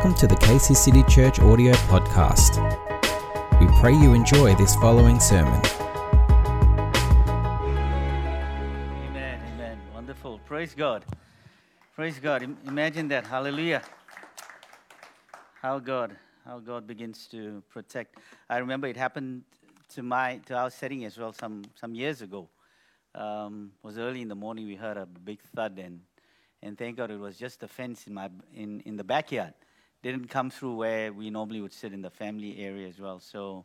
Welcome to the Casey City Church audio podcast. We pray you enjoy this following sermon. Amen, amen. Wonderful. Praise God. Praise God. Imagine that. Hallelujah. How God, how God begins to protect. I remember it happened to my to our setting as well some some years ago. Um, was early in the morning. We heard a big thud and and thank God it was just a fence in my in in the backyard. Didn't come through where we normally would sit in the family area as well. So,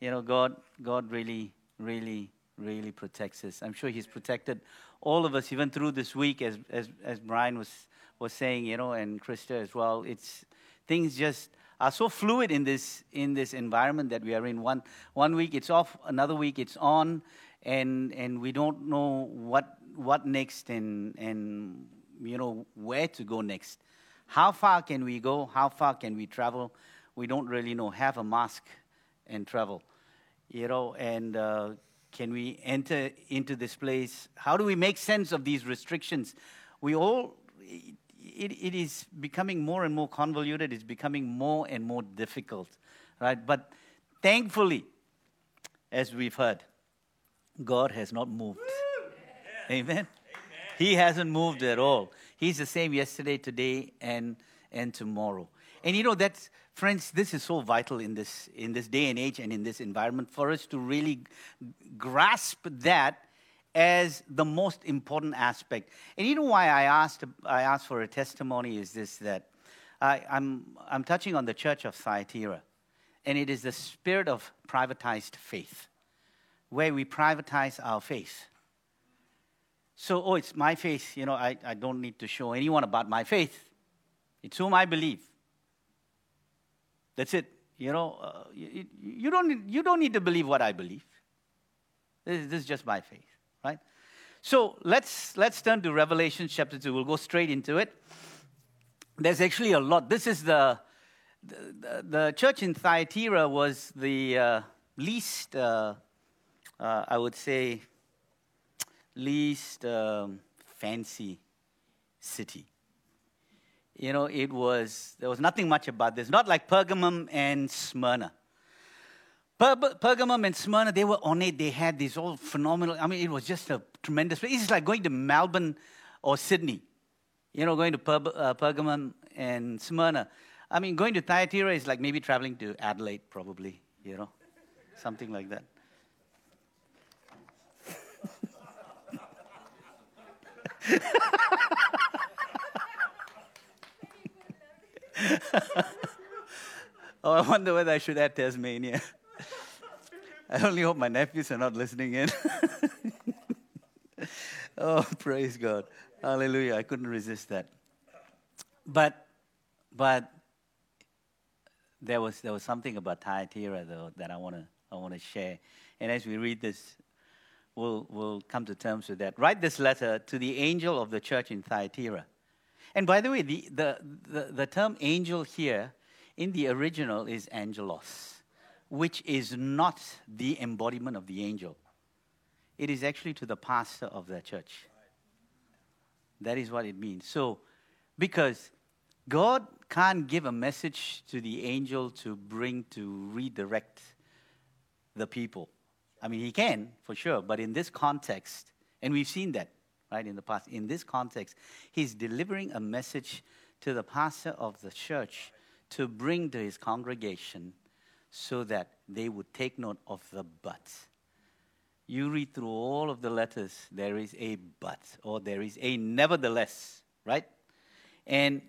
you know, God God really really really protects us. I'm sure He's protected all of us even through this week, as as as Brian was was saying, you know, and Krista as well. It's things just are so fluid in this in this environment that we are in. One one week it's off, another week it's on, and and we don't know what what next and and you know where to go next. How far can we go? How far can we travel? We don't really know. Have a mask and travel, you know, and. Uh, can we enter into this place? How do we make sense of these restrictions? We all, it, it is becoming more and more convoluted, it's becoming more and more difficult, right? But thankfully, as we've heard, God has not moved. Amen? He hasn't moved at all. He's the same yesterday, today, and, and tomorrow. And you know, that's, friends, this is so vital in this, in this day and age and in this environment for us to really grasp that as the most important aspect. And you know why I asked, I asked for a testimony is this that I, I'm, I'm touching on the church of Thyatira. And it is the spirit of privatized faith, where we privatize our faith. So, oh, it's my faith. You know, I, I don't need to show anyone about my faith. It's whom I believe. That's it. You know, uh, you, you, don't need, you don't need to believe what I believe. This, this is just my faith, right? So let's, let's turn to Revelation chapter 2. We'll go straight into it. There's actually a lot. This is the, the, the church in Thyatira was the uh, least, uh, uh, I would say, least um, fancy city. You know, it was, there was nothing much about this. Not like Pergamum and Smyrna. Per- Pergamum and Smyrna, they were on it. They had these all phenomenal, I mean, it was just a tremendous place. It's like going to Melbourne or Sydney. You know, going to per- uh, Pergamum and Smyrna. I mean, going to Thyatira is like maybe traveling to Adelaide, probably, you know, something like that. oh, I wonder whether I should add Tasmania. I only hope my nephews are not listening in. oh, praise God. Hallelujah. I couldn't resist that. But, but there was, there was something about Thyatira, though, that I want to I wanna share. And as we read this, we'll, we'll come to terms with that. Write this letter to the angel of the church in Thyatira. And by the way, the, the, the, the term angel here in the original is angelos, which is not the embodiment of the angel. It is actually to the pastor of the church. That is what it means. So, because God can't give a message to the angel to bring to redirect the people. I mean, he can, for sure, but in this context, and we've seen that, right, in the past, in this context, he's delivering a message to the pastor of the church to bring to his congregation so that they would take note of the but. You read through all of the letters, there is a but, or there is a nevertheless, right? And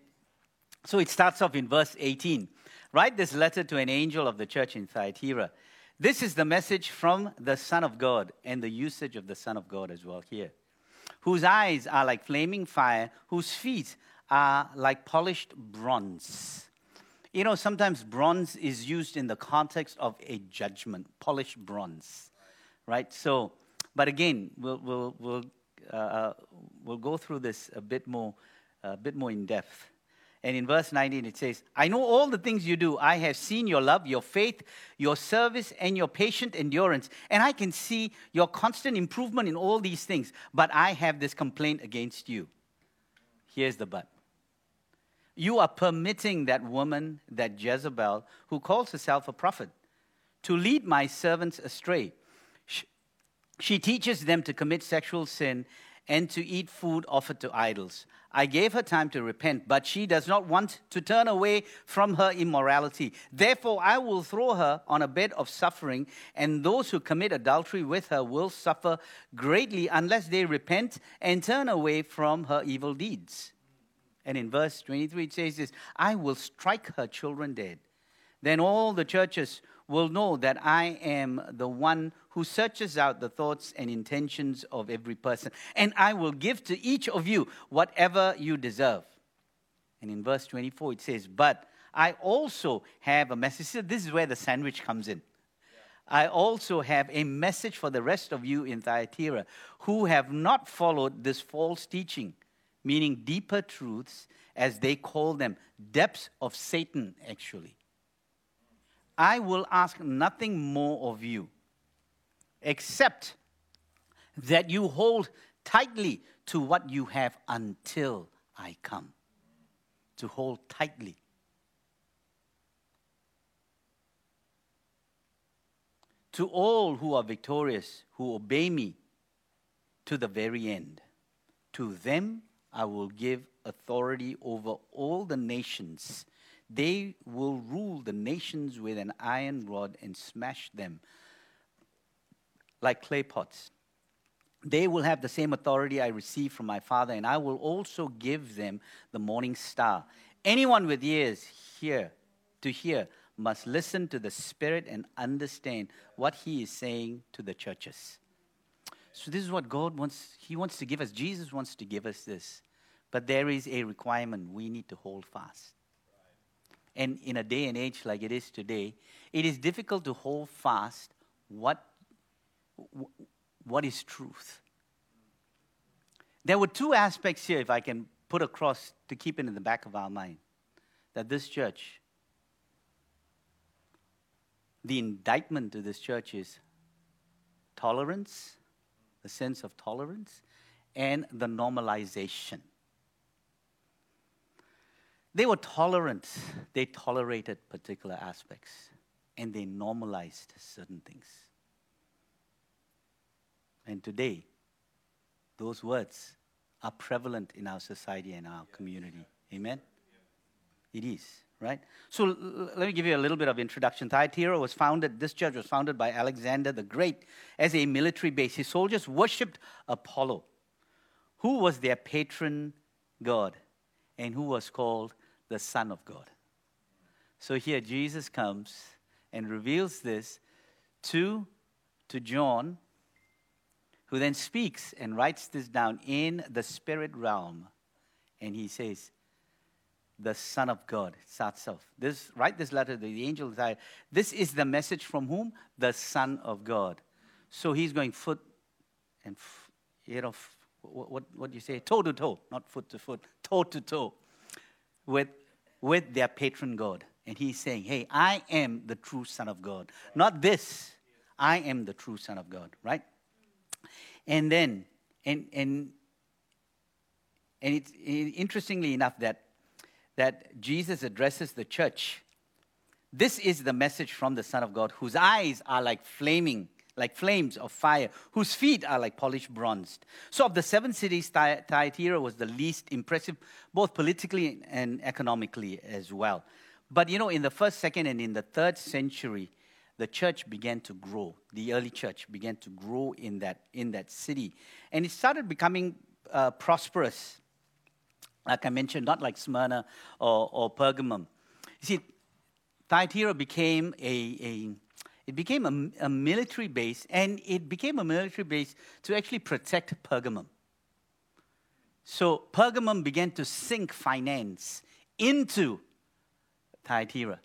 so it starts off in verse 18. Write this letter to an angel of the church in Thyatira. This is the message from the Son of God and the usage of the Son of God as well here. Whose eyes are like flaming fire, whose feet are like polished bronze. You know, sometimes bronze is used in the context of a judgment, polished bronze, right? So, but again, we'll, we'll, we'll, uh, we'll go through this a bit more, a bit more in depth. And in verse 19, it says, I know all the things you do. I have seen your love, your faith, your service, and your patient endurance. And I can see your constant improvement in all these things. But I have this complaint against you. Here's the but You are permitting that woman, that Jezebel, who calls herself a prophet, to lead my servants astray. She, teaches them to commit sexual sin and to eat food offered to idols. I gave her time to repent, but she does not want to turn away from her immorality. Therefore, I will throw her on a bed of suffering, and those who commit adultery with her will suffer greatly unless they repent and turn away from her evil deeds. And in verse 23, it says this I will strike her children dead. Then all the churches will know that I am the one who searches out the thoughts and intentions of every person. And I will give to each of you whatever you deserve. And in verse 24, it says, But I also have a message. So this is where the sandwich comes in. I also have a message for the rest of you in Thyatira who have not followed this false teaching, meaning deeper truths, as they call them, depths of Satan, actually. I will ask nothing more of you except that you hold tightly to what you have until I come. To hold tightly. To all who are victorious, who obey me to the very end, to them I will give authority over all the nations they will rule the nations with an iron rod and smash them like clay pots. They will have the same authority I received from my Father, and I will also give them the morning star. Anyone with ears hear to hear must listen to the Spirit and understand what He is saying to the churches. So this is what God wants. He wants to give us. Jesus wants to give us this. But there is a requirement we need to hold fast. And in a day and age like it is today, it is difficult to hold fast what, what is truth. There were two aspects here, if I can put across to keep it in the back of our mind, that this church, the indictment to this church is tolerance, the sense of tolerance, and the normalization. They were tolerant. They tolerated particular aspects and they normalized certain things. And today, those words are prevalent in our society and our community. Amen? It is, right? So l- let me give you a little bit of introduction. Thyatira was founded, this church was founded by Alexander the Great as a military base. His soldiers worshipped Apollo, who was their patron god and who was called the Son of God. So here Jesus comes and reveals this to, to John, who then speaks and writes this down in the spirit realm. And he says, the Son of God starts off. This, write this letter to the angel. This is the message from whom? The Son of God. So he's going foot and, you know, what, what, what do you say? Toe to toe, not foot to foot, toe to toe with, with their patron God. And he's saying, Hey, I am the true Son of God. Not this. I am the true Son of God, right? And then, and, and, and it's interestingly enough that, that Jesus addresses the church. This is the message from the Son of God, whose eyes are like flaming like flames of fire, whose feet are like polished bronze. So, of the seven cities, Thyatira was the least impressive, both politically and economically as well. But you know, in the first, second, and in the third century, the church began to grow. The early church began to grow in that, in that city. And it started becoming uh, prosperous. Like I mentioned, not like Smyrna or, or Pergamum. You see, Thyatira became a, a it became a, a military base, and it became a military base to actually protect Pergamum. So Pergamum began to sink finance into Thyatira.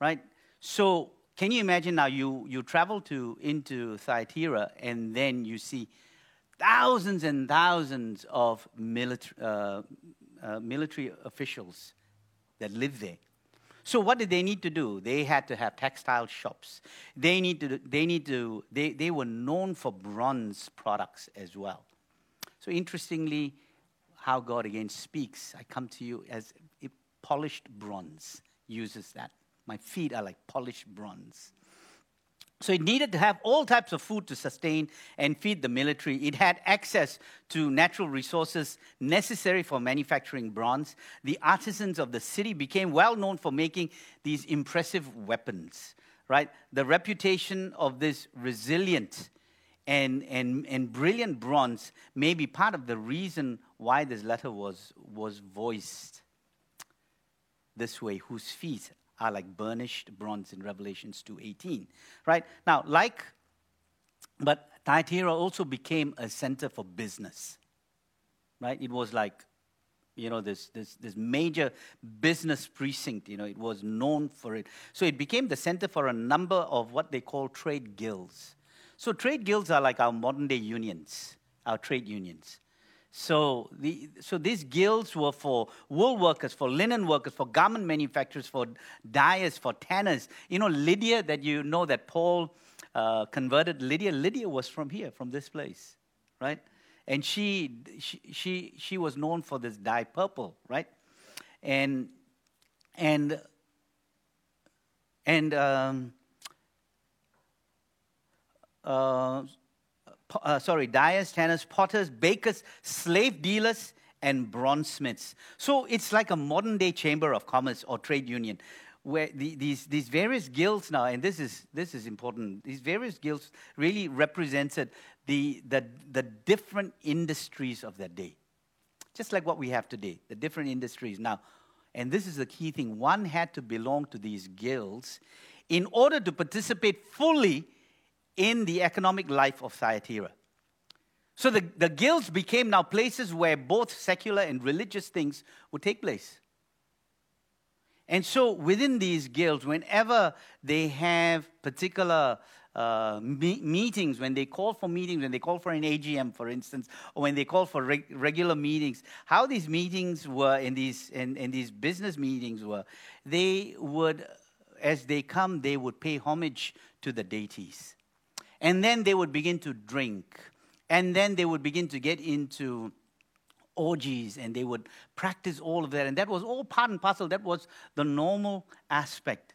Right? So can you imagine now you, you travel to into Thyatira and then you see thousands and thousands of military, uh, uh, military officials that live there. So what did they need to do? They had to have textile shops. They need to, they need to, they, they were known for bronze products as well. So interestingly, how God again speaks. I come to you as polished bronze, uses that. My feet are like polished bronze. So it needed to have all types of food to sustain and feed the military. It had access to natural resources necessary for manufacturing bronze. The artisans of the city became well known for making these impressive weapons, right? The reputation of this resilient and, and, and brilliant bronze may be part of the reason why this letter was, was voiced this way, whose feet are like burnished bronze in Revelations 2:18. Right? Now, like but Thyatira also became a center for business. Right? It was like you know this, this this major business precinct you know it was known for it so it became the center for a number of what they call trade guilds so trade guilds are like our modern day unions our trade unions so, the, so these guilds were for wool workers, for linen workers, for garment manufacturers, for dyers, for tanners. You know, Lydia, that you know that Paul uh, converted Lydia, Lydia was from here, from this place, right? And she, she, she, she was known for this dye purple, right? And, and, and, um, uh, uh, sorry, dyers, tanners, potters, bakers, slave dealers, and bronzesmiths. So it's like a modern day chamber of commerce or trade union where the, these, these various guilds now, and this is, this is important, these various guilds really represented the, the, the different industries of that day. Just like what we have today, the different industries. Now, and this is the key thing one had to belong to these guilds in order to participate fully in the economic life of Thyatira. So the, the guilds became now places where both secular and religious things would take place. And so within these guilds, whenever they have particular uh, me- meetings, when they call for meetings, when they call for an AGM, for instance, or when they call for reg- regular meetings, how these meetings were in these, in, in these business meetings were, they would, as they come, they would pay homage to the deities. And then they would begin to drink. And then they would begin to get into orgies and they would practice all of that. And that was all part and parcel. That was the normal aspect.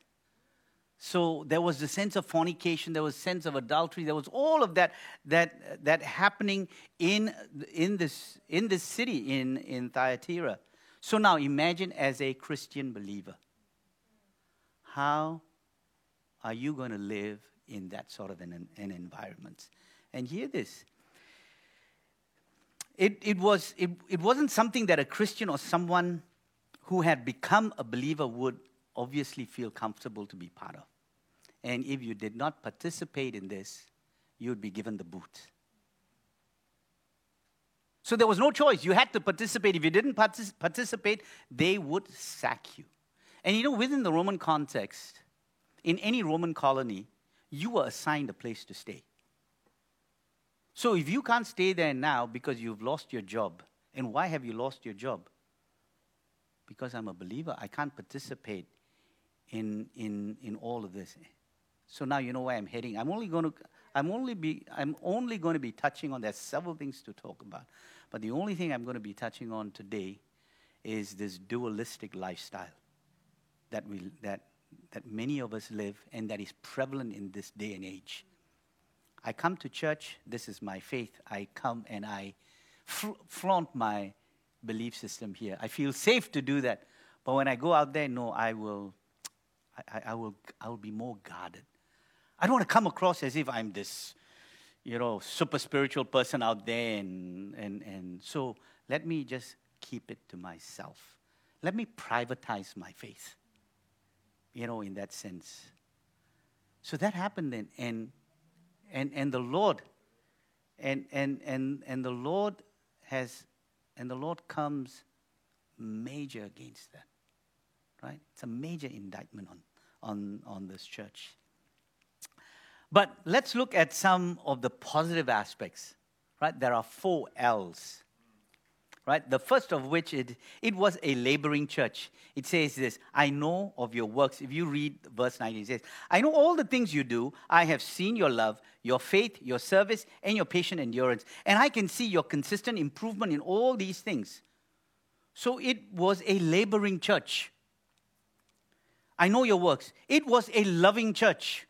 So there was the sense of fornication, there was sense of adultery, there was all of that that, that happening in, in, this, in this city, in, in Thyatira. So now imagine as a Christian believer, how are you going to live in that sort of an, an environment. And hear this. It, it, was, it, it wasn't something that a Christian or someone who had become a believer would obviously feel comfortable to be part of. And if you did not participate in this, you would be given the boot. So there was no choice. You had to participate. If you didn't partic- participate, they would sack you. And you know, within the Roman context, in any Roman colony, you were assigned a place to stay. So if you can't stay there now because you've lost your job, and why have you lost your job? Because I'm a believer, I can't participate in, in, in all of this. So now you know where I'm heading. I'm only going to I'm only be I'm only going to be touching on there's several things to talk about. But the only thing I'm going to be touching on today is this dualistic lifestyle that we that that many of us live and that is prevalent in this day and age. I come to church, this is my faith. I come and I fl- flaunt my belief system here. I feel safe to do that. But when I go out there, no, I will, I, I, will, I will be more guarded. I don't want to come across as if I'm this, you know, super spiritual person out there. And, and, and so let me just keep it to myself. Let me privatize my faith you know, in that sense. So that happened then, and and and the Lord, and and and and the Lord has, and the Lord comes major against that, right? It's a major indictment on on on this church. But let's look at some of the positive aspects, right? There are four L's right? The first of which it, it was a laboring church. It says this I know of your works. If you read verse 19, it says, I know all the things you do. I have seen your love, your faith, your service, and your patient endurance. And I can see your consistent improvement in all these things. So it was a laboring church. I know your works. It was a loving church.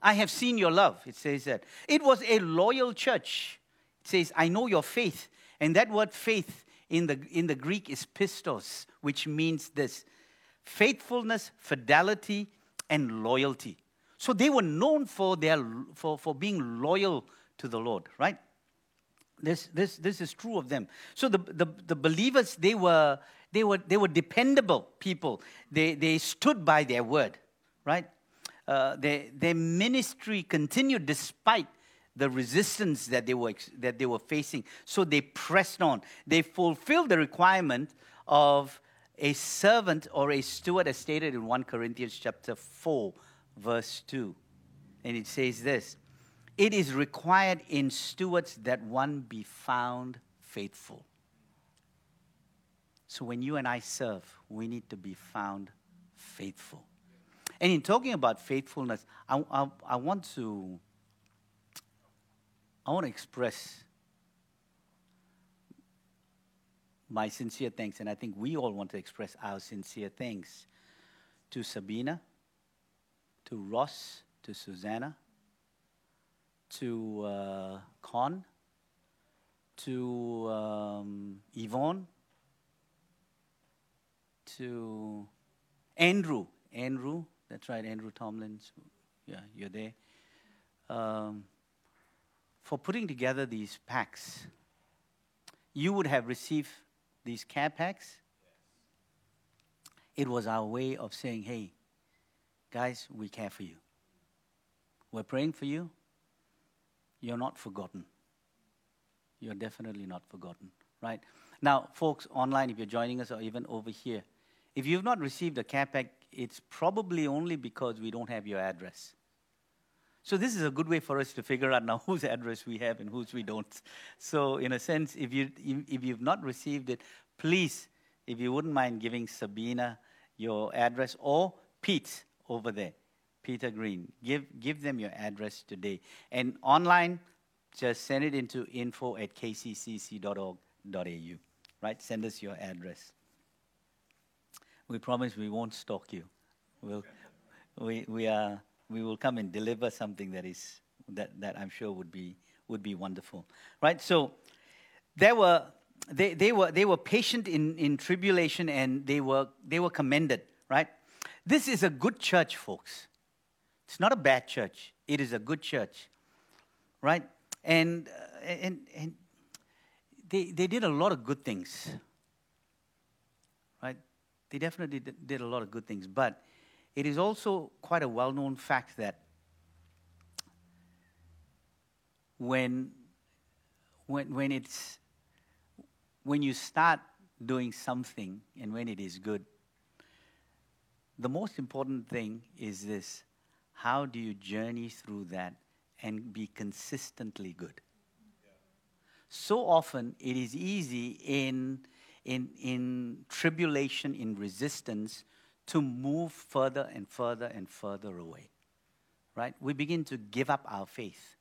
I have seen your love, it says that. It was a loyal church. It says, I know your faith. And that word faith in the, in the Greek is pistos, which means this faithfulness, fidelity, and loyalty. So they were known for, their, for, for being loyal to the Lord, right? This, this, this is true of them. So the, the, the believers, they were, they, were, they were dependable people. They, they stood by their word, right? Uh, their, their ministry continued despite the resistance that they, were, that they were facing. So they pressed on. They fulfilled the requirement of a servant or a steward, as stated in 1 Corinthians chapter 4, verse 2. And it says this It is required in stewards that one be found faithful. So when you and I serve, we need to be found faithful. And in talking about faithfulness, I, I, I want to I want to express my sincere thanks, and I think we all want to express our sincere thanks to Sabina, to Ross, to Susanna, to uh, Con, to um, Yvonne, to Andrew. Andrew, that's right, Andrew Tomlins. Yeah, you're there. Um, for putting together these packs. You would have received these care packs. It was our way of saying, hey, guys, we care for you. We're praying for you. You're not forgotten. You're definitely not forgotten, right? Now, folks online, if you're joining us or even over here, if you've not received a care pack, it's probably only because we don't have your address. So this is a good way for us to figure out now whose address we have and whose we don't. So in a sense, if you if you've not received it, please, if you wouldn't mind giving Sabina your address or Pete over there, Peter Green, give give them your address today. And online, just send it into info at kccc.org.au. Right? Send us your address. We promise we won't stalk you. We'll, we, we are we will come and deliver something that is that, that I'm sure would be would be wonderful. Right? So there were they, they were they were patient in, in tribulation and they were they were commended, right? This is a good church, folks. It's not a bad church. It is a good church. Right? And uh, and and they they did a lot of good things. Right? They definitely did a lot of good things, but it is also quite a well known fact that when, when, when, it's, when you start doing something and when it is good, the most important thing is this how do you journey through that and be consistently good? So often it is easy in, in, in tribulation, in resistance, to move further and further and further away. Right? We begin to give up our faith.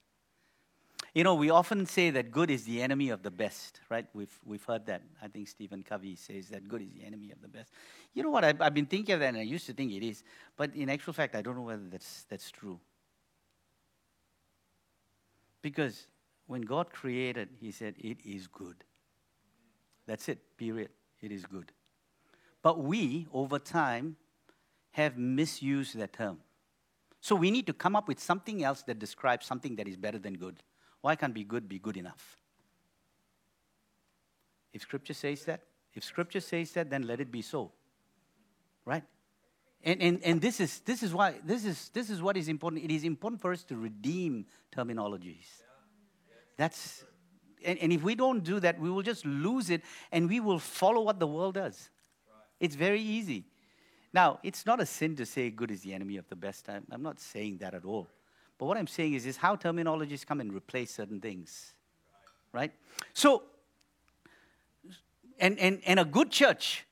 You know, we often say that good is the enemy of the best, right? We've, we've heard that. I think Stephen Covey says that good is the enemy of the best. You know what? I've, I've been thinking of that, and I used to think it is. But in actual fact, I don't know whether that's, that's true. Because when God created, He said, it is good. That's it, period. It is good. But we, over time, have misused that term. So we need to come up with something else that describes something that is better than good. Why can't be good be good enough? If Scripture says that, if Scripture says that, then let it be so. Right? And, and, and this, is, this, is why, this, is, this is what is important. It is important for us to redeem terminologies. That's, and, and if we don't do that, we will just lose it and we will follow what the world does. It's very easy. Now, it's not a sin to say good is the enemy of the best. I'm, I'm not saying that at all. But what I'm saying is, is how terminologies come and replace certain things. Right? So, and, and, and a good church,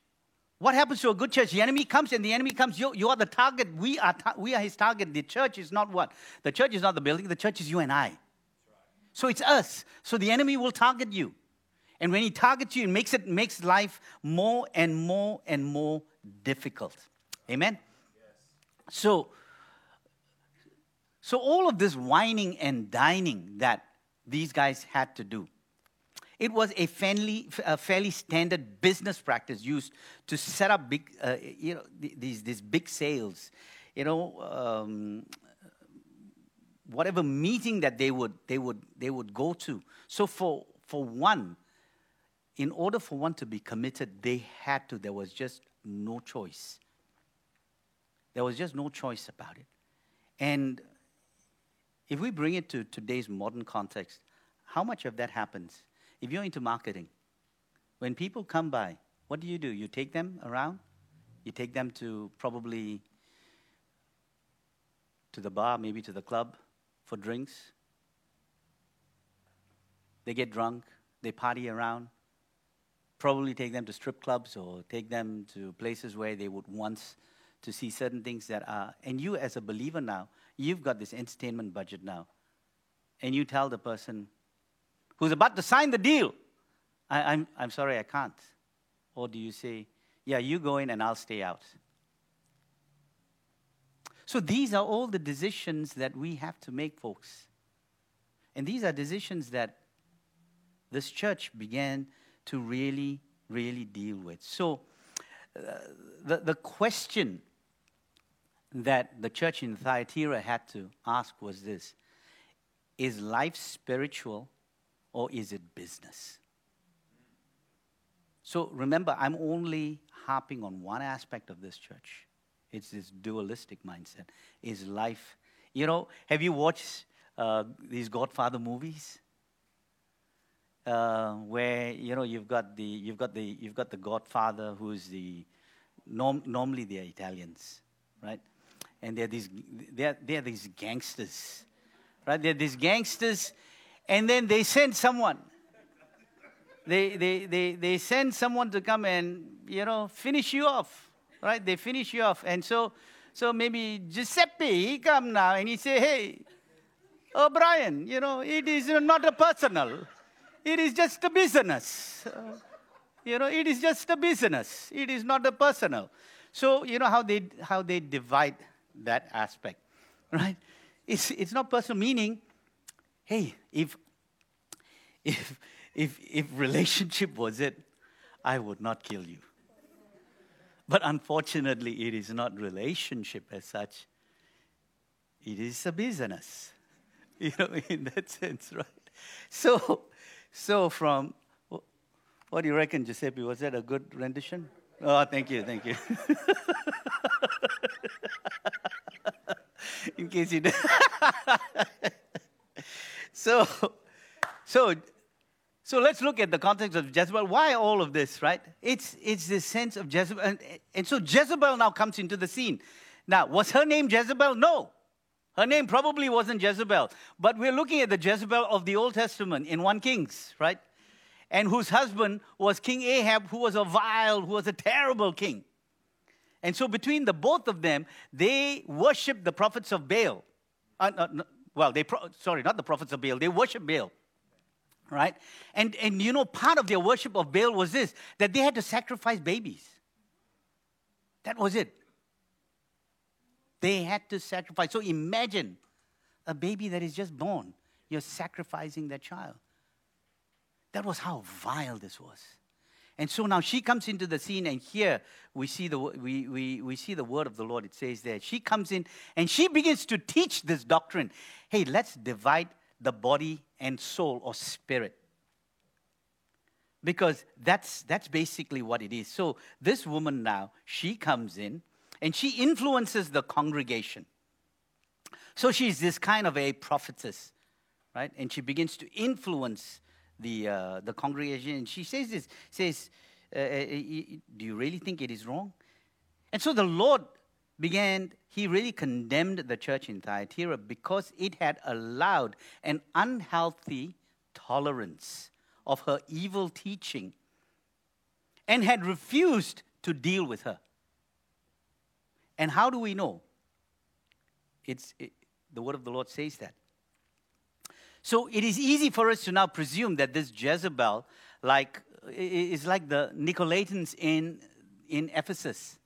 what happens to a good church? The enemy comes and the enemy comes. You, you are the target. We are, ta- we are his target. The church is not what? The church is not the building. The church is you and I. So it's us. So the enemy will target you. And when he targets you, it makes it makes life more and more and more difficult. Amen? Yes. So, so all of this wining and dining that these guys had to do, it was a fairly, a fairly standard business practice used to set up big, uh, you know, these, these big sales. You know, um, whatever meeting that they would, they would, they would go to. So for, for one, in order for one to be committed, they had to. There was just no choice. There was just no choice about it. And if we bring it to today's modern context, how much of that happens? If you're into marketing, when people come by, what do you do? You take them around? You take them to probably to the bar, maybe to the club for drinks. They get drunk, they party around, probably take them to strip clubs or take them to places where they would once to see certain things that are and you as a believer now you've got this entertainment budget now. And you tell the person who's about to sign the deal I, am I'm, I'm sorry i can't. Or do you say yeah you go in and i'll stay out. So these are all the decisions that we have to make folks. And these are decisions that this church began to really, really deal with. So, uh, the, the question that the church in Thyatira had to ask was this Is life spiritual or is it business? So remember, I'm only harping on one aspect of this church. It's this dualistic mindset. Is life, you know, have you watched uh, these Godfather movies? Uh, where you know you've got the you've got the you've got the Godfather, who's the norm, normally they're Italians, right? And they're these they're, they're these gangsters, right? They're these gangsters, and then they send someone. They, they, they, they send someone to come and you know finish you off, right? They finish you off, and so so maybe Giuseppe he come now and he say, hey, O'Brien, you know it is not a personal. It is just a business. Uh, you know, it is just a business. It is not a personal. So, you know how they, how they divide that aspect, right? It's, it's not personal, meaning, hey, if, if, if, if relationship was it, I would not kill you. But unfortunately, it is not relationship as such. It is a business, you know, in that sense, right? So, so, from what do you reckon, Giuseppe? Was that a good rendition? Oh, thank you, thank you. In case you did. so, so, so let's look at the context of Jezebel. Why all of this, right? It's, it's this sense of Jezebel. And, and so Jezebel now comes into the scene. Now, was her name Jezebel? No. Her name probably wasn't Jezebel, but we're looking at the Jezebel of the Old Testament in 1 Kings, right? And whose husband was King Ahab, who was a vile, who was a terrible king. And so between the both of them, they worshiped the prophets of Baal. Uh, well, they pro- sorry, not the prophets of Baal. They worshiped Baal, right? And and you know, part of their worship of Baal was this: that they had to sacrifice babies. That was it. They had to sacrifice. So imagine a baby that is just born. You're sacrificing that child. That was how vile this was. And so now she comes into the scene, and here we see the, we, we, we see the word of the Lord. It says there. She comes in and she begins to teach this doctrine. Hey, let's divide the body and soul or spirit. Because that's, that's basically what it is. So this woman now, she comes in and she influences the congregation. So she's this kind of a prophetess, right? And she begins to influence the, uh, the congregation. And she says this, says, uh, uh do you really think it is wrong? And so the Lord began, he really condemned the church in Thyatira because it had allowed an unhealthy tolerance of her evil teaching and had refused to deal with her. And how do we know? It's, it, the word of the Lord says that. So it is easy for us to now presume that this Jezebel like, it's like the Nicolaitans in, in Ephesus,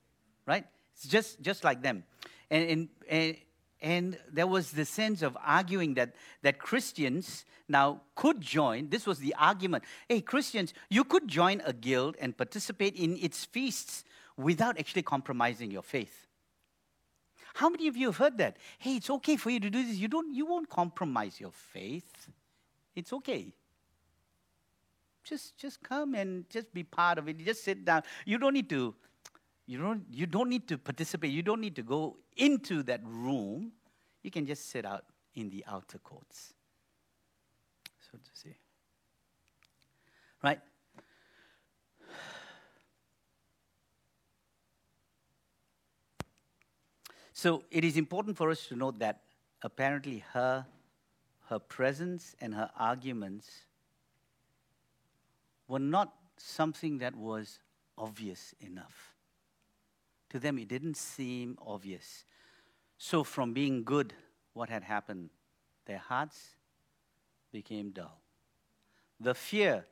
right? It's just, just like them. And, and, and, and there was the sense of arguing that, that Christians now could join. This was the argument. Hey, Christians, you could join a guild and participate in its feasts without actually compromising your faith. How many of you have heard that? Hey, it's okay for you to do this. You, don't, you won't compromise your faith. It's okay. Just, just come and just be part of it. Just sit down. You don't need to, you don't, you don't need to participate. You don't need to go into that room. You can just sit out in the outer courts. So to say. Right? So it is important for us to note that apparently her, her presence and her arguments were not something that was obvious enough. To them, it didn't seem obvious. So, from being good, what had happened? Their hearts became dull. The fear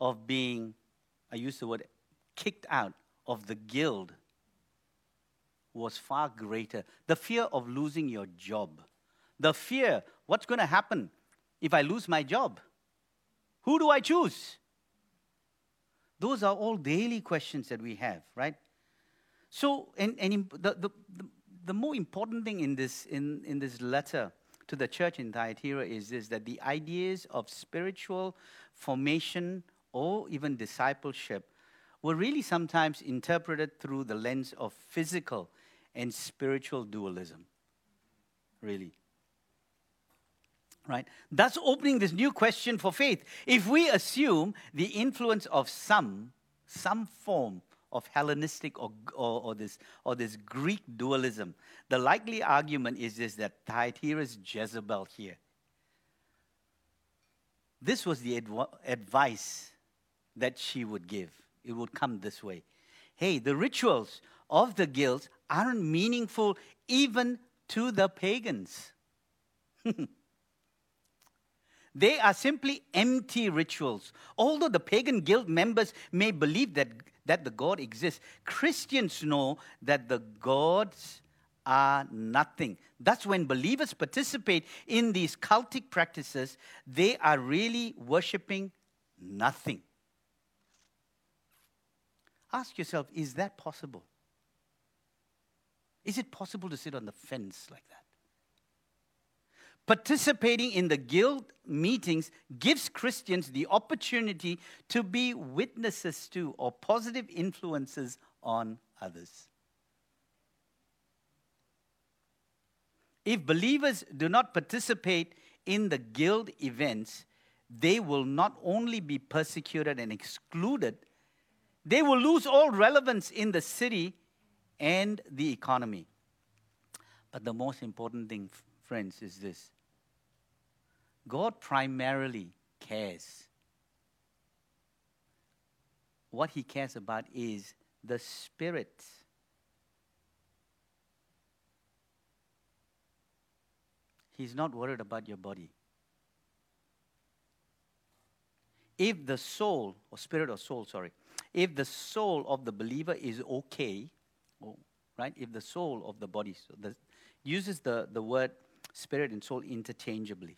of being, I use the word, kicked out of the guild was far greater. The fear of losing your job. The fear, what's going to happen if I lose my job? Who do I choose? Those are all daily questions that we have, right? So, and, and the, the, the, more important thing in this, in, in this letter to the church in Thyatira is this that the ideas of spiritual formation or even discipleship were really sometimes interpreted through the lens of physical and spiritual dualism. Really. Right? Thus, opening this new question for faith. If we assume the influence of some, some form of Hellenistic or, or, or, this, or this Greek dualism, the likely argument is this that Thyatira's Jezebel here. This was the adv- advice that she would give. It would come this way Hey, the rituals of the guilds aren't meaningful even to the pagans. they are simply empty rituals. Although the pagan guild members may believe that, that the God exists, Christians know that the gods are nothing. That's when believers participate in these cultic practices, they are really worshiping nothing. Ask yourself is that possible? Is it possible to sit on the fence like that? Participating in the guild meetings gives Christians the opportunity to be witnesses to or positive influences on others. If believers do not participate in the guild events, they will not only be persecuted and excluded, they will lose all relevance in the city and the economy. But the most important thing, friends, is this God primarily cares. What he cares about is the spirit. He's not worried about your body. If the soul, or spirit or soul, sorry, if the soul of the believer is okay, right? If the soul of the body so the, uses the, the word spirit and soul interchangeably.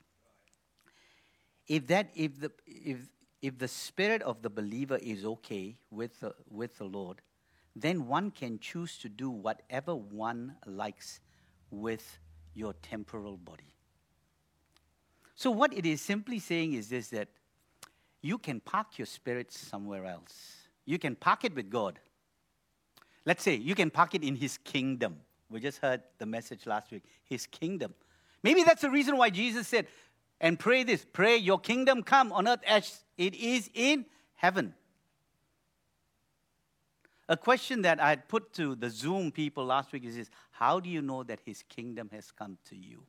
If that if the if if the spirit of the believer is okay with the, with the Lord, then one can choose to do whatever one likes with your temporal body. So, what it is simply saying is this that you can park your spirit somewhere else. You can park it with God. Let's say you can park it in His kingdom. We just heard the message last week His kingdom. Maybe that's the reason why Jesus said, and pray this pray, your kingdom come on earth as it is in heaven. A question that I had put to the Zoom people last week is this How do you know that His kingdom has come to you?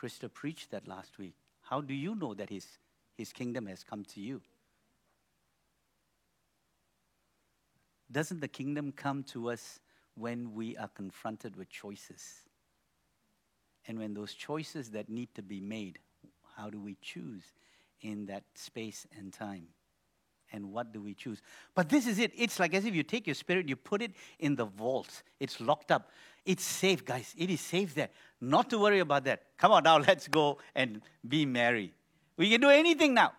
Krista preached that last week. How do you know that His, his kingdom has come to you? Doesn't the kingdom come to us when we are confronted with choices? And when those choices that need to be made, how do we choose? in that space and time. And what do we choose? But this is it. It's like as if you take your spirit, you put it in the vault. It's locked up. It's safe, guys. It is safe there. Not to worry about that. Come on now, let's go and be merry. We can do anything now.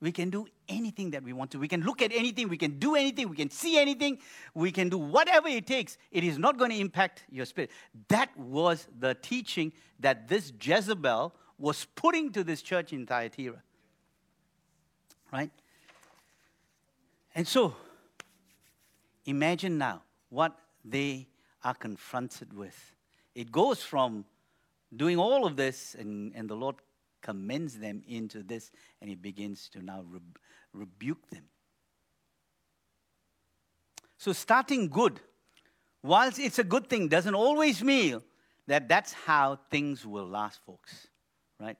We can do anything that we want to. We can look at anything. We can do anything. We can see anything. We can do whatever it takes. It is not going to impact your spirit. That was the teaching that this Jezebel was putting to this church in Thyatira. Right? And so, imagine now what they are confronted with. It goes from doing all of this, and, and the Lord commends them into this, and He begins to now re- rebuke them. So, starting good, whilst it's a good thing, doesn't always mean that that's how things will last, folks, right?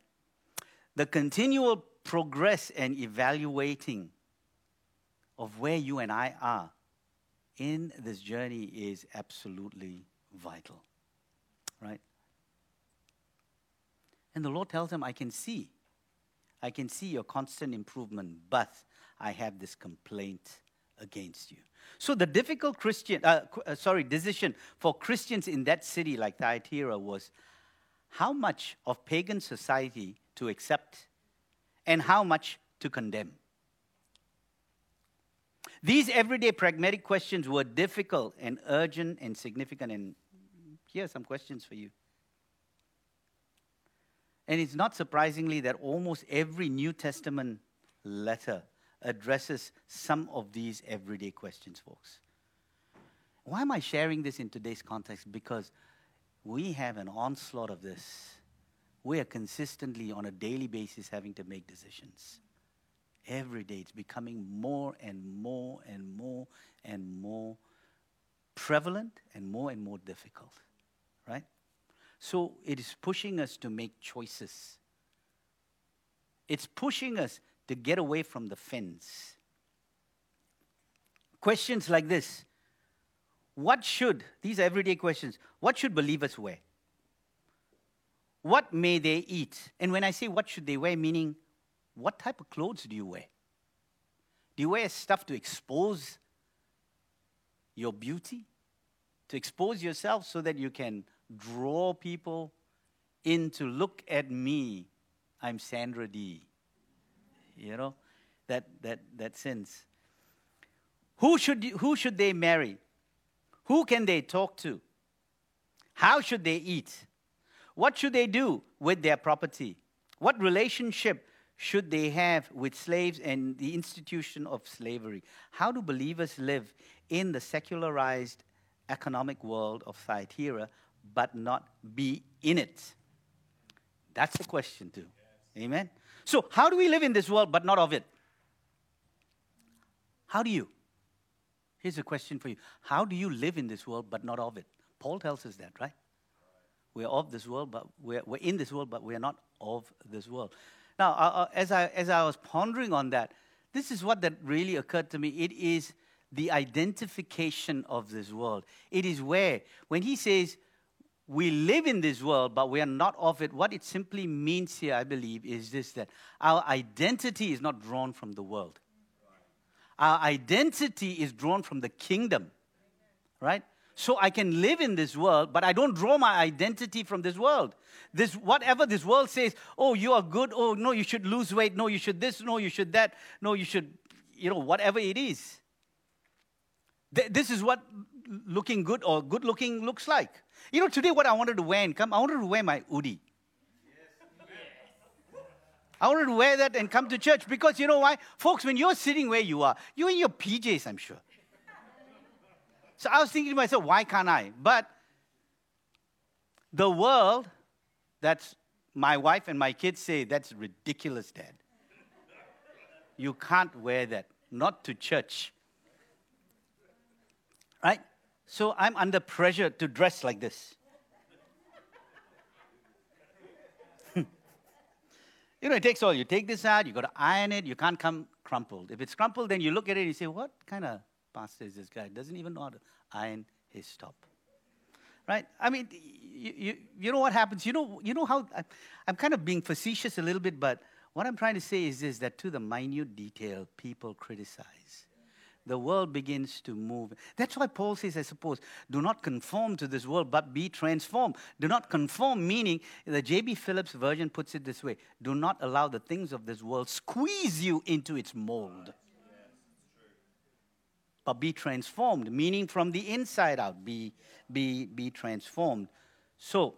The continual progress and evaluating of where you and I are in this journey is absolutely vital, right? And the Lord tells him, I can see. I can see your constant improvement, but I have this complaint against you. So the difficult Christian, uh, uh, sorry, decision for Christians in that city like Thyatira was how much of pagan society to accept and how much to condemn. These everyday pragmatic questions were difficult and urgent and significant. And here are some questions for you. And it's not surprisingly that almost every New Testament letter addresses some of these everyday questions, folks. Why am I sharing this in today's context? Because we have an onslaught of this. We are consistently, on a daily basis, having to make decisions. Every day, it's becoming more and more and more and more prevalent and more and more difficult, right? So it is pushing us to make choices. It's pushing us to get away from the fence. Questions like this What should, these everyday questions, what should believers wear? What may they eat? And when I say what should they wear, meaning what type of clothes do you wear? Do you wear stuff to expose your beauty? To expose yourself so that you can draw people in to look at me. I'm Sandra Dee You know, that, that, that sense. Who should, who should they marry? Who can they talk to? How should they eat? What should they do with their property? What relationship should they have with slaves and the institution of slavery? How do believers live in the secularized economic world of Thyatira but not be in it? That's the question, too. Amen? So, how do we live in this world but not of it? How do you? Here's a question for you How do you live in this world but not of it? Paul tells us that, right? We're of this world, but we're, we're in this world, but we're not of this world. Now, uh, uh, as, I, as I was pondering on that, this is what that really occurred to me. It is the identification of this world. It is where, when he says, we live in this world, but we are not of it. What it simply means here, I believe, is this that our identity is not drawn from the world. Our identity is drawn from the kingdom, right? So I can live in this world, but I don't draw my identity from this world. This whatever this world says, oh, you are good, oh no, you should lose weight, no, you should this, no, you should that, no, you should, you know, whatever it is. This is what looking good or good looking looks like. You know, today what I wanted to wear and come, I wanted to wear my hoodie. I wanted to wear that and come to church because you know why? Folks, when you're sitting where you are, you're in your PJs, I'm sure. So I was thinking to myself, why can't I? But the world, that's my wife and my kids say, that's ridiculous, Dad. You can't wear that, not to church. Right? So I'm under pressure to dress like this. you know, it takes all. You take this out, you got to iron it, you can't come crumpled. If it's crumpled, then you look at it and you say, What kind of pastor is this guy? Doesn't even know how to iron his top. right? I mean, you, you, you know what happens? You know, you know how I, I'm kind of being facetious a little bit, but what I'm trying to say is this that to the minute detail, people criticize. The world begins to move. That's why Paul says, I suppose, do not conform to this world, but be transformed. Do not conform, meaning the J.B. Phillips version puts it this way do not allow the things of this world squeeze you into its mold but be transformed, meaning from the inside out, be, be, be transformed. So,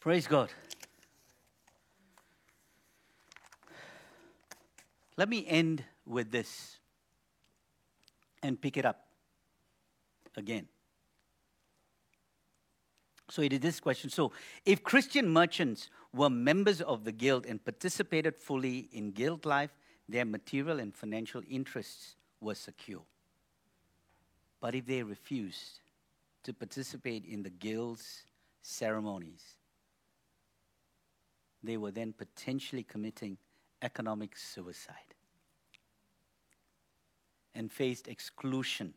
praise God. Let me end with this and pick it up again. So it is this question. So, if Christian merchants were members of the guild and participated fully in guild life, their material and financial interests were secure. But if they refused to participate in the guild's ceremonies, they were then potentially committing economic suicide and faced exclusion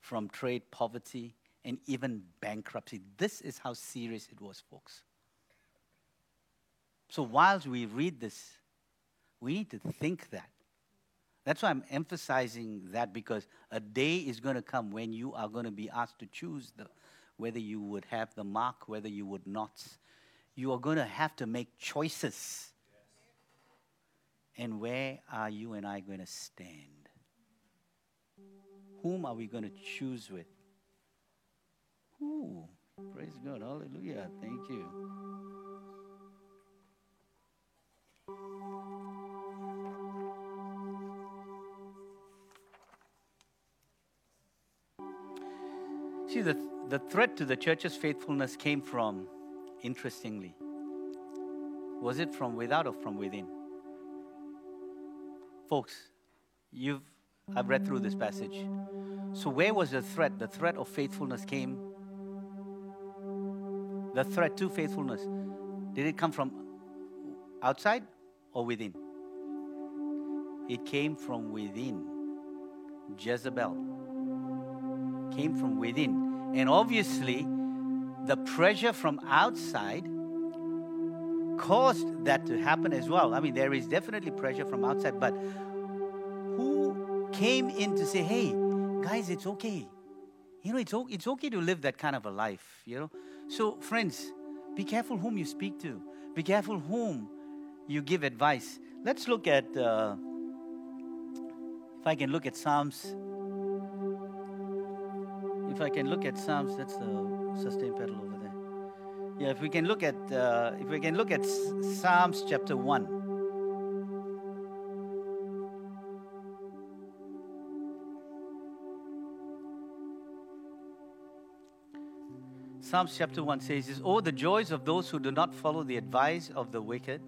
from trade poverty and even bankruptcy. This is how serious it was, folks. So, whilst we read this, we need to think that that's why I'm emphasizing that because a day is going to come when you are going to be asked to choose the, whether you would have the mark, whether you would not. You are going to have to make choices. And where are you and I going to stand? Whom are we going to choose with? Ooh, praise God. Hallelujah. Thank you. See, the, the threat to the church's faithfulness came from, interestingly, was it from without or from within? Folks, you've, I've read through this passage. So, where was the threat? The threat of faithfulness came. The threat to faithfulness, did it come from outside or within? It came from within. Jezebel came from within. And obviously, the pressure from outside caused that to happen as well. I mean, there is definitely pressure from outside, but came in to say, hey, guys, it's okay? You know, it's, it's okay to live that kind of a life, you know? So, friends, be careful whom you speak to, be careful whom you give advice. Let's look at, uh, if I can look at Psalms if I can look at Psalms, that's the sustain pedal over there. Yeah, if we can look at uh, if we can look at Psalms chapter one. Psalms chapter 1 says is, Oh, the joys of those who do not follow the advice of the wicked,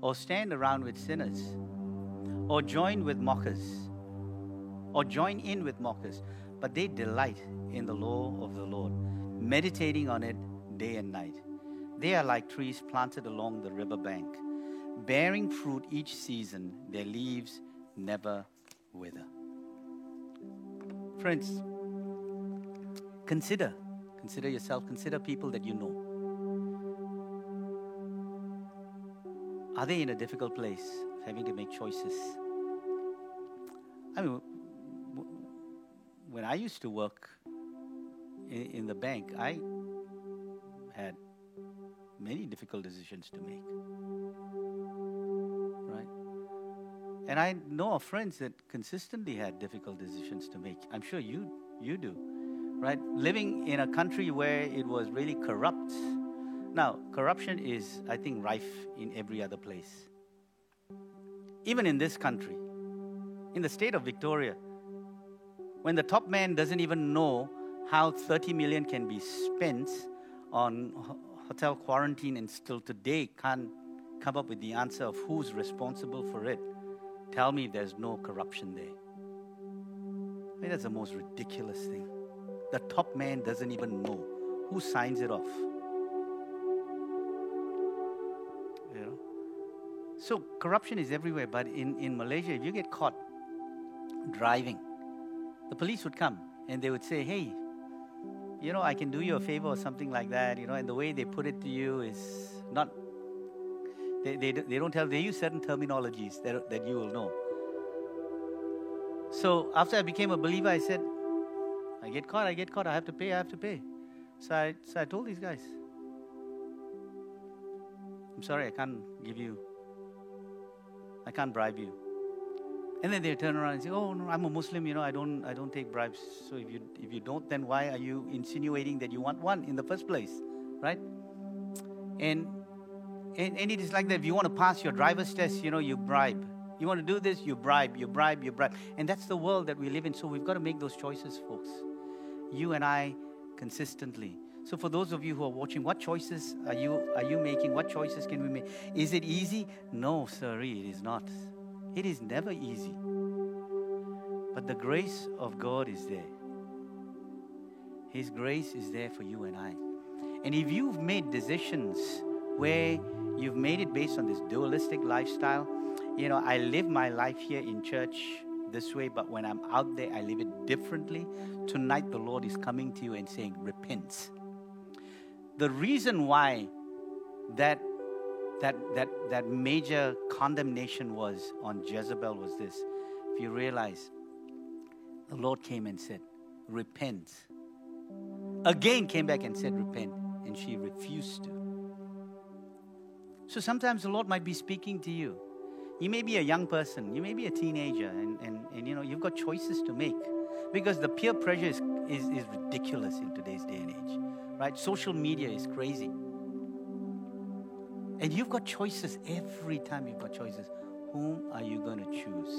or stand around with sinners, or join with mockers, or join in with mockers, but they delight in the law of the Lord, meditating on it day and night. They are like trees planted along the river bank, bearing fruit each season, their leaves never wither. Friends, consider, consider yourself, consider people that you know. Are they in a difficult place, having to make choices? I mean, when I used to work in, in the bank, I had many difficult decisions to make. Right? And I know of friends that consistently had difficult decisions to make. I'm sure you you do. Right? Living in a country where it was really corrupt. Now, corruption is, I think, rife in every other place. Even in this country, in the state of Victoria, when the top man doesn't even know how 30 million can be spent on hotel quarantine and still today can't come up with the answer of who's responsible for it. Tell me there's no corruption there. I mean, that's the most ridiculous thing. The top man doesn't even know who signs it off. You know? So corruption is everywhere, but in, in Malaysia, if you get caught driving, the police would come and they would say, hey, you know, I can do you a favor or something like that, you know, and the way they put it to you is not, they, they, they don't tell, they use certain terminologies that, that you will know. So after I became a believer, I said, I get caught, I get caught, I have to pay, I have to pay. So I, so I told these guys, I'm sorry, I can't give you, I can't bribe you. And then they turn around and say, "Oh no, I'm a Muslim. You know, I don't, I don't take bribes. So if you, if you don't, then why are you insinuating that you want one in the first place, right?" And and, and it is like that. If you want to pass your driver's test, you know, you bribe. You want to do this, you bribe, you bribe, you bribe. And that's the world that we live in. So we've got to make those choices, folks. You and I consistently. So for those of you who are watching, what choices are you are you making? What choices can we make? Is it easy? No, sorry, it is not. It is never easy. But the grace of God is there. His grace is there for you and I. And if you've made decisions where you've made it based on this dualistic lifestyle, you know, I live my life here in church this way, but when I'm out there, I live it differently. Tonight, the Lord is coming to you and saying, Repent. The reason why that that, that, that major condemnation was on Jezebel was this. If you realize, the Lord came and said, Repent. Again came back and said, Repent. And she refused to. So sometimes the Lord might be speaking to you. You may be a young person, you may be a teenager, and, and, and you know, you've got choices to make. Because the peer pressure is, is, is ridiculous in today's day and age. Right? Social media is crazy. And you've got choices every time you've got choices. Whom are you going to choose?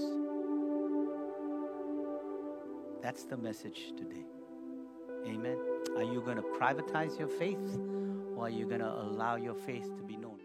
That's the message today. Amen. Are you going to privatize your faith or are you going to allow your faith to be known?